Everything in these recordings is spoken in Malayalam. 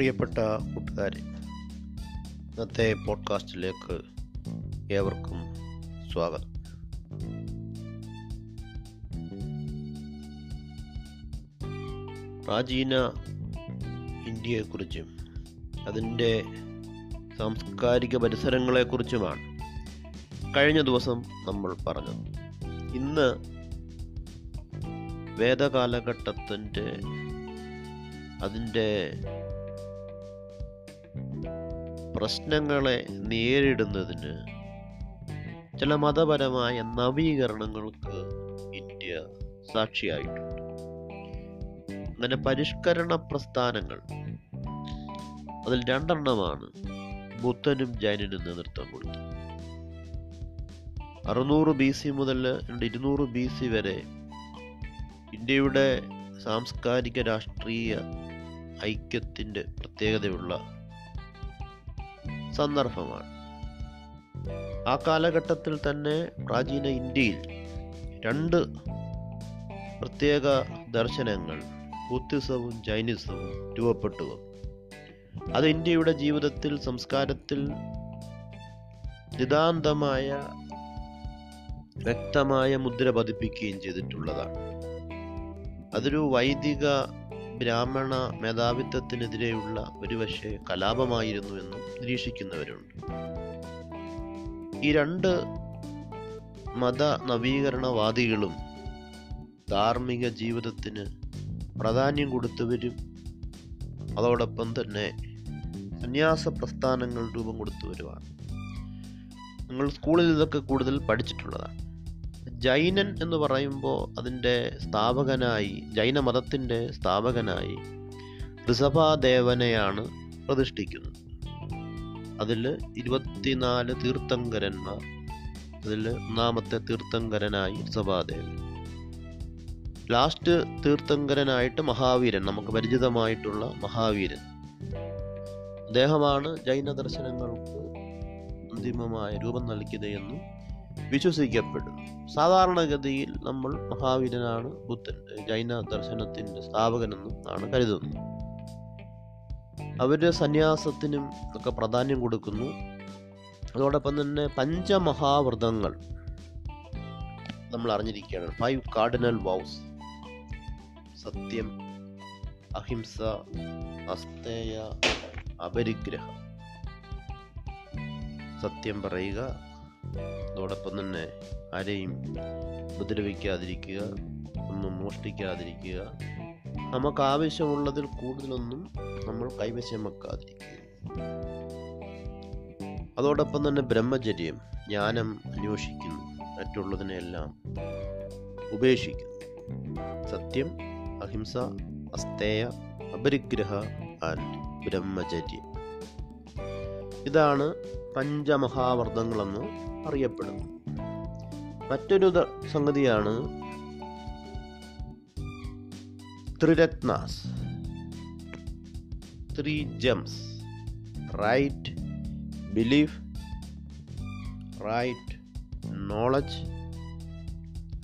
പ്രിയപ്പെട്ട കൂട്ടുകാരെ ഇന്നത്തെ പോഡ്കാസ്റ്റിലേക്ക് ഏവർക്കും സ്വാഗതം. പ്രാചീന ഇന്ത്യയെക്കുറിച്ചും അതിന്റെ സാംസ്കാരിക പരിസരങ്ങളെക്കുറിച്ചുമാണ് കഴിഞ്ഞ ദിവസം നമ്മൾ പറഞ്ഞത്. ഇന്ന് വേദകാലഘട്ടത്തിന്റെ അതിന്റെ പ്രശ്നങ്ങളെ നേരിടുന്നതിന് ചില മതപരമായ നവീകരണങ്ങൾക്ക് ഇന്ത്യ സാക്ഷിയായിട്ടുണ്ട്. അങ്ങനെ പരിഷ്കരണ പ്രസ്ഥാനങ്ങൾ അതിൽ രണ്ടെണ്ണമാണ് ബുദ്ധനും ജൈനനും നേതൃത്വം കൊടുത്തത്. അറുന്നൂറ് ബി സി മുതൽ ഇരുന്നൂറ് ബി സി വരെ ഇന്ത്യയുടെ സാംസ്കാരിക രാഷ്ട്രീയ ഐക്യത്തിന്റെ പ്രത്യേകതയുള്ള സന്ദർഭമാണ്. ആ കാലഘട്ടത്തിൽ തന്നെ പ്രാചീന ഇന്ത്യയിൽ രണ്ട് പ്രത്യേക ദർശനങ്ങൾ ബുദ്ധിസവും ജൈനിസവും രൂപപ്പെട്ടു അത് ഇന്ത്യയുടെ ജീവിതത്തിൽ സംസ്കാരത്തിൽ നിതാന്തമായ വ്യക്തമായ മുദ്ര പതിപ്പിക്കുകയും ചെയ്തിട്ടുള്ളതാണ്. അതൊരു വൈദിക ബ്രാഹ്മണ മേധാവിത്വത്തിനെതിരെയുള്ള ഒരുപക്ഷെ കലാപമായിരുന്നു എന്നും നിരീക്ഷിക്കുന്നവരുണ്ട്. ഈ രണ്ട് മത നവീകരണവാദികളും ധാർമ്മിക ജീവിതത്തിന് പ്രാധാന്യം കൊടുത്തവരും അതോടൊപ്പം തന്നെ സന്യാസ പ്രസ്ഥാനങ്ങൾ രൂപം കൊടുത്തവരുമാണ്. നിങ്ങൾ സ്കൂളിൽ ഇതൊക്കെ കൂടുതൽ പഠിച്ചിട്ടുള്ളതാണ്. ജൈനൻ എന്ന് പറയുമ്പോൾ അതിന്റെ സ്ഥാപകനായി ജൈന ജൈനമതത്തിന്റെ സ്ഥാപകനായി ഋഷഭാദേവനെയാണ് പ്രതിഷ്ഠിക്കുന്നത്. അതിൽ ഇരുപത്തിനാല് തീർത്ഥങ്കരന്മാർ അതിൽ ഒന്നാമത്തെ തീർത്ഥങ്കരനായി ഋഷഭാദേവൻ ലാസ്റ്റ് തീർത്ഥങ്കരനായിട്ട് മഹാവീരൻ നമുക്ക് പരിചിതമായിട്ടുള്ള മഹാവീരൻ. അദ്ദേഹമാണ് ജൈന ദർശനങ്ങൾക്ക് അന്തിമമായ രൂപം നൽകിയതെന്നും വിശ്വസിക്കപ്പെടുന്നു. സാധാരണഗതിയിൽ നമ്മൾ മഹാവീരനാണ് ബുദ്ധൻ ജൈന ദർശനത്തിന്റെ സ്ഥാപകനെന്നും ആണ് കരുതുന്നത്. അവരുടെ സന്യാസത്തിനും ഒക്കെ പ്രാധാന്യം കൊടുക്കുന്നു. അതോടൊപ്പം തന്നെ പഞ്ചമഹാവ്രതങ്ങൾ നമ്മൾ അറിഞ്ഞിരിക്കുകയാണ്. ഫൈവ് കാർഡിനൽ വൗസ് സത്യം അഹിംസ അസ്തേയ അപരിഗ്രഹം. സത്യം പറയുക അതോടൊപ്പം തന്നെ ആരെയും ഉപദ്രവിക്കാതിരിക്കുക ഒന്നും മോഷ്ടിക്കാതിരിക്കുക നമുക്ക് ആവശ്യമുള്ളതിൽ കൂടുതലൊന്നും നമ്മൾ കൈവശം വെക്കാതിരിക്കുക അതോടൊപ്പം തന്നെ ബ്രഹ്മചര്യം ജ്ഞാനം അന്വേഷിക്കുന്നു മറ്റുള്ളതിനെല്ലാം ഉപേക്ഷിക്കുന്നു. സത്യം അഹിംസ അസ്തേയ അപരിഗ്രഹ ആൻഡ് ബ്രഹ്മചര്യം. ഇതാണ് പഞ്ചമഹാവർദ്ധങ്ങളെന്ന് അറിയപ്പെടുന്നു. മറ്റൊരു സംഗതിയാണ് triratnas. Three gems. Right belief. Right knowledge.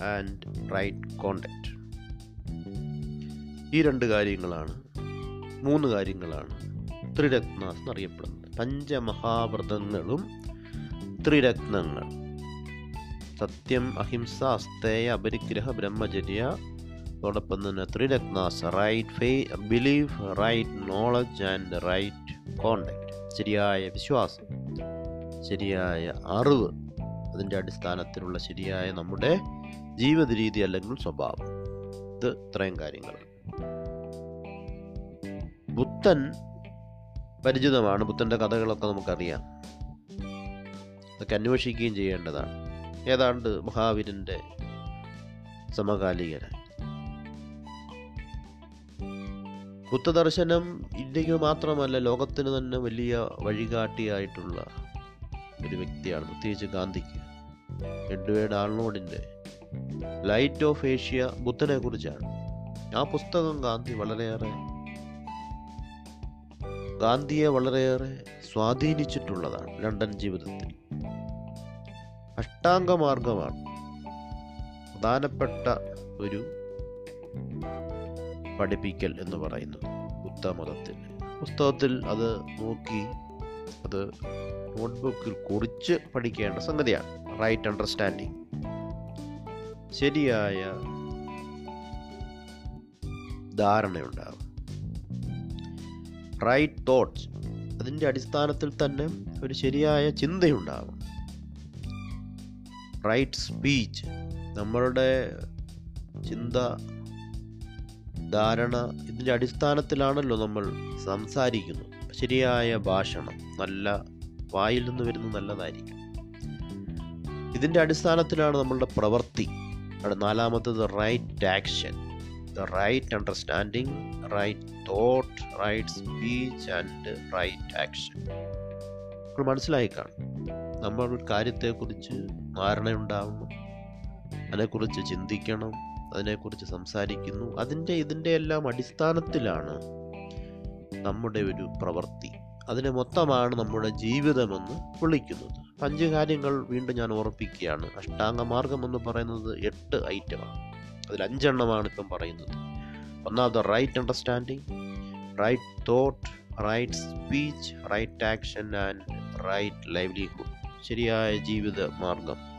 And right contact. ഈ രണ്ട് കാര്യങ്ങളാണ് മൂന്ന് കാര്യങ്ങളാണ് ത്രിരത്നാസ് എന്നറിയപ്പെടുന്നത്. പഞ്ചമഹാവ്രതങ്ങളും ത്രിരത്നങ്ങൾ. സത്യം അഹിംസ അസ്തേയ അപരിഗ്രഹ ബ്രഹ്മചര്യ അതോടൊപ്പം തന്നെ triratnas right faith believe right knowledge and right contact. ശരിയായ വിശ്വാസം ശരിയായ അറിവ് അതിന്റെ അടിസ്ഥാനത്തിലുള്ള ശരിയായ നമ്മുടെ ജീവിത രീതി അല്ലെങ്കിൽ സ്വഭാവം. ഇത് ഇത്രയും കാര്യങ്ങളാണ് ബുദ്ധൻ പരിചിതമാണ്. ബുദ്ധന്റെ കഥകളൊക്കെ നമുക്കറിയാം. അതൊക്കെ അന്വേഷിക്കുകയും ചെയ്യേണ്ടതാണ്. ഏതാണ്ട് മഹാവീരന്റെ സമകാലികനായി ബുദ്ധദർശനം ഇന്ത്യയ്ക്ക് മാത്രമല്ല ലോകത്തിന് തന്നെ വലിയ വഴികാട്ടിയായിട്ടുള്ള ഒരു വ്യക്തിയാണ് പ്രത്യേകിച്ച് ഗാന്ധിക്ക്. എഡ്വേർഡ് ആൾനോഡിന്റെ ലൈറ്റ് ഓഫ് ഏഷ്യ ബുദ്ധനെ കുറിച്ചാണ് ആ പുസ്തകം ഗാന്ധി വളരെയേറെ ഗാന്ധിയെ വളരെയേറെ സ്വാധീനിച്ചിട്ടുള്ളതാണ് ലണ്ടൻ ജീവിതത്തിൽ. അഷ്ടാംഗമാർഗമാണ് പ്രധാനപ്പെട്ട ഒരു പഠിപ്പിക്കൽ എന്ന് പറയുന്നത് ബുദ്ധമതത്തിൽ. പുസ്തകത്തിൽ അത് നോക്കി അത് നോട്ട്ബുക്കിൽ കുറിച്ച് പഠിക്കേണ്ട സംഗതിയാണ്. Right understanding. ശരിയായ ധാരണയുണ്ടാകും റൈറ്റ് തോട്ട്സ് അതിന്റെ അടിസ്ഥാനത്തിൽ തന്നെ ഒരു ശരിയായ ചിന്തയുണ്ടാകും. റൈറ്റ് സ്പീച്ച് നമ്മളുടെ ചിന്ത ധാരണ ഇതിന്റെ അടിസ്ഥാനത്തിലാണല്ലോ നമ്മൾ സംസാരിക്കുന്നത്. ശരിയായ ഭാഷണം നല്ല വായിൽ നിന്ന് വരുന്നത് നല്ലതായിരിക്കും. ഇതിന്റെ അടിസ്ഥാനത്തിലാണ് നമ്മളുടെ പ്രവൃത്തി നാലാമത്തത് right action the right understanding right thought right speech and right action നമ്മൾ മനസ്സിലായി കാണും. നമ്മൾ ഒരു കാര്യത്തെക്കുറിച്ച് ധാരണയുണ്ടാവുന്നു. അതിനെക്കുറിച്ച് ചിന്തിക്കണം അതിനെക്കുറിച്ച് സംസാരിക്കുന്നു. അതിന്റെ ഇതിന്റെ എല്ലാം അടിസ്ഥാനത്തിലാണ് നമ്മുടെ ഒരു പ്രവൃത്തി. അതിനെ മൊത്തമാണ് നമ്മുടെ ജീവിതമെന്ന് വിളിക്കുന്നത്. അഞ്ച് കാര്യങ്ങൾ വീണ്ടും ഞാൻ ഓർപ്പിക്കുകയാണ്. അഷ്ടാംഗ മാർഗം എന്ന് പറയുന്നത് എട്ട് ഐറ്റമാണ് അതിൽ അഞ്ചെണ്ണമാണ് ഇപ്പം പറയുന്നത്. ഒന്നാമത് right understanding right thought right speech right action and right livelihood ശരിയായ ജീവിത മാർഗം.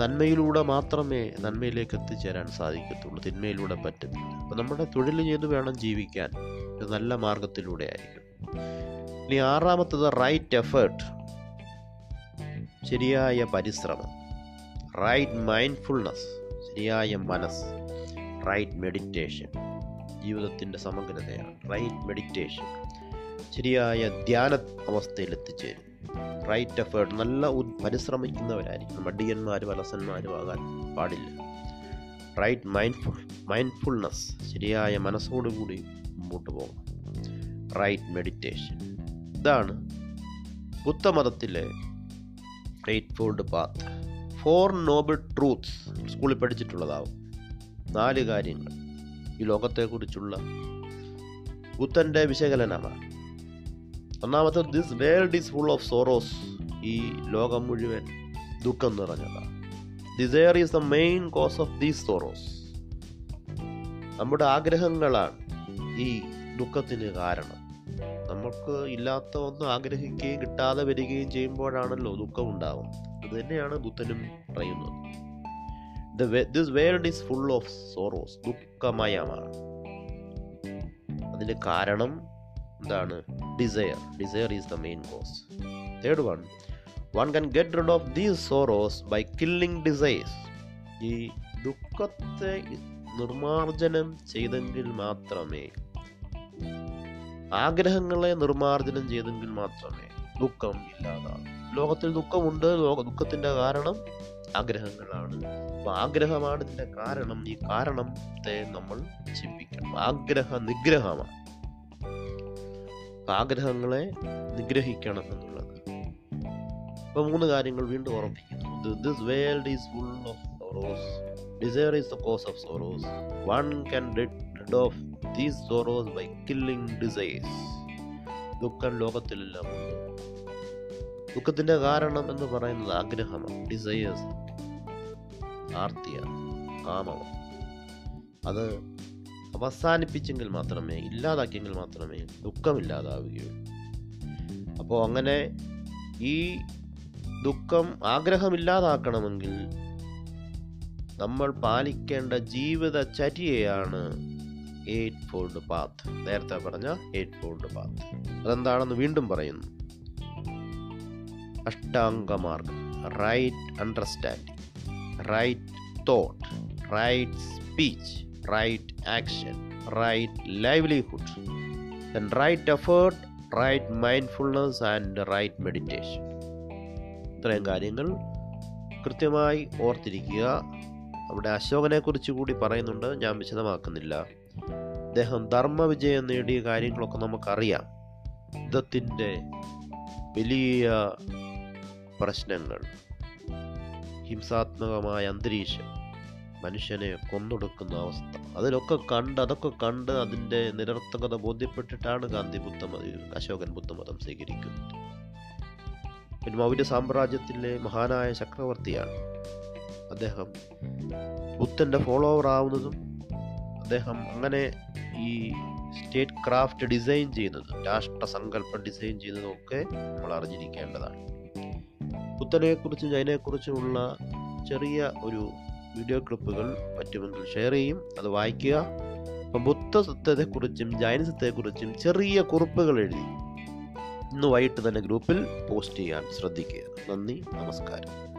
നന്മയിലൂടെ മാത്രമേ നന്മയിലേക്ക് എത്തിച്ചേരാൻ സാധിക്കത്തുള്ളൂ തിന്മയിലൂടെ പറ്റത്തില്ല അപ്പം നമ്മുടെ തൊഴിൽ ചെയ്ത് വേണം ജീവിക്കാൻ? ഒരു നല്ല മാർഗത്തിലൂടെ ആയിരിക്കും. ഇനി ആറാമത്തത് റൈറ്റ് എഫേർട്ട് ശരിയായ പരിശ്രമം. റൈറ്റ് മൈൻഡ്ഫുൾനെസ് ശരിയായ മനസ്സ്. റൈറ്റ് മെഡിറ്റേഷൻ ജീവിതത്തിന്റെ സമഗ്രതയാണ്. റൈറ്റ് മെഡിറ്റേഷൻ ശരിയായ ധ്യാന അവസ്ഥയിൽ എത്തിച്ചേരും റൈറ്റ് എഫേർട്ട് നല്ല പരിശ്രമിക്കുന്നവരായിരിക്കും. മടിയന്മാരും അലസന്മാരും ആകാൻ പാടില്ല. റൈറ്റ് മൈൻഡ്ഫുൾ മൈൻഡ്ഫുൾനെസ് ശരിയായ മനസ്സോടുകൂടി മുമ്പോട്ട് പോകണം. റൈറ്റ് മെഡിറ്റേഷൻ ഇതാണ് ബുദ്ധമതത്തിലെ eightfold path four noble truths സ്കൂളിൽ പഠിച്ചിട്ടുള്ളതാവും. നാല് കാര്യങ്ങൾ ഈ ലോകത്തെക്കുറിച്ചുള്ള ബുദ്ധന്റെ വിശകലനമാണ്. ഒന്നാമത്തെ this world is full of sorrows ഈ ലോകം മുഴുവൻ ദുഃഖം നിറഞ്ഞതാണ്. Desire is the main cause of these sorrows നമ്മുടെ ആഗ്രഹങ്ങളാണ് ഈ ദുഃഖത്തിന് കാരണം. നമുക്ക് ഇല്ലാത്ത ഒന്ന് ആഗ്രഹിക്കുകയും കിട്ടാതെ വരികയും ചെയ്യുമ്പോഴാണല്ലോ ദുഃഖം ഉണ്ടാവും. അത് തന്നെയാണ് ബുദ്ധനും പറയുന്നത്. This world is full of sorrows ദുഃഖമയമാണ് അതിന് കാരണം എന്താണ്? Desire desire is the main cause third one one can get rid of these sorrows by killing desires ഈ ദുഃഖത്തെ നിർമാർജനം ചെയ്തെങ്കിൽ മാത്രമേ ആഗ്രഹങ്ങളെ നിർമാർജനം ചെയ്തെങ്കിൽ മാത്രമേ ദുഃഖം ഇല്ലാതാകും ലോകത്തിൽ ദുഃഖമുണ്ട് ലോക ദുഃഖത്തിന്റെ കാരണം ആഗ്രഹങ്ങളാണ്. അപ്പൊ ആഗ്രഹമാണ് ഇതിന്റെ കാരണം ഈ കാരണത്തെ നമ്മൾ ചിന്തിക്കണം. ആഗ്രഹ നിഗ്രഹമാണ്. ആഗ്രഹങ്ങളെ നിഗ്രഹിക്കണം എന്നുള്ളത്. ഇപ്പൊ മൂന്ന് കാര്യങ്ങൾ വീണ്ടും ഓർമ്മിക്കുന്നു this world is full of sorrows is the cause of sorrows one can rid of these sorrows by killing desires ദുഃഖം ലോകത്തിലെല്ലാം ഉണ്ട്. ദുഃഖത്തിന്റെ കാരണം എന്ന് പറയുന്നത് ആഗ്രഹമാണ് ഡിസയേഴ്സ് ആർത്തിയാണ് കാമമാണ് അത് അവസാനിപ്പിച്ചെങ്കിൽ മാത്രമേ ഇല്ലാതാക്കിയെങ്കിൽ മാത്രമേ ദുഃഖമില്ലാതാവുകയുള്ളൂ അപ്പോൾ അങ്ങനെ ഈ ദുഃഖം ആഗ്രഹമില്ലാതാക്കണമെങ്കിൽ നമ്മൾ പാലിക്കേണ്ട ജീവിതചര്യയാണ് എയ്റ്റ് ഫോൾഡ് പാത്ത് നേരത്തെ പറഞ്ഞ എയ്റ്റ് ഫോൾഡ് പാത്ത് അതെന്താണെന്ന് വീണ്ടും പറയുന്നു. അഷ്ടാംഗമാർഗം right understanding right thought right speech right action right livelihood right effort right mindfulness and right meditation ഇത്രയും കാര്യങ്ങൾ കൃത്യമായി ഓർത്തിരിക്കുക. അവിടെ അശോകനെക്കുറിച്ച് കൂടി പറയുന്നുണ്ട്. ഞാൻ വിശദമാക്കുന്നില്ല. അദ്ദേഹം ധർമ്മവിജയം നേടിയ കാര്യങ്ങളൊക്കെ നമുക്കറിയാം. യുദ്ധത്തിന്റെ വലിയ പ്രശ്നങ്ങൾ ഹിംസാത്മകമായ അന്തരീക്ഷം മനുഷ്യനെ കൊന്നൊടുക്കുന്ന അവസ്ഥ. അതിലൊക്കെ കണ്ട് അതൊക്കെ കണ്ട് അതിന്റെ നിരർത്ഥകത ബോധ്യപ്പെട്ടിട്ടാണ് ഗാന്ധി ബുദ്ധമത അശോകൻ ബുദ്ധമതം സ്വീകരിക്കുന്നത്. പിന്നെ മൗര്യ സാമ്രാജ്യത്തിലെ മഹാനായ ചക്രവർത്തിയാണ് അദ്ദേഹം. ബുദ്ധന്റെ ഫോളോവർ ആവുന്നതും അദ്ദേഹം അങ്ങനെ ഈ സ്റ്റേറ്റ് ക്രാഫ്റ്റ് ഡിസൈൻ ചെയ്യുന്നത് രാഷ്ട്രസങ്കല്പം ഡിസൈൻ ചെയ്യുന്നതും ഒക്കെ നമ്മൾ അറിഞ്ഞിരിക്കേണ്ടതാണ്. ബുദ്ധനെക്കുറിച്ചും ചൈനയെക്കുറിച്ചുമുള്ള ചെറിയ ഒരു വീഡിയോ ക്ലിപ്പുകൾ പറ്റുമെങ്കിൽ ഷെയർ ചെയ്യും. അത് വായിക്കുക. അപ്പം ബുദ്ധ സത്യത്തെക്കുറിച്ചും ജൈന ജൈനസത്തെക്കുറിച്ചും ചെറിയ കുറിപ്പുകൾ എഴുതി ഇന്ന് വൈകിട്ട് തന്നെ ഗ്രൂപ്പിൽ പോസ്റ്റ് ചെയ്യാൻ ശ്രദ്ധിക്കുക. നന്ദി നമസ്കാരം.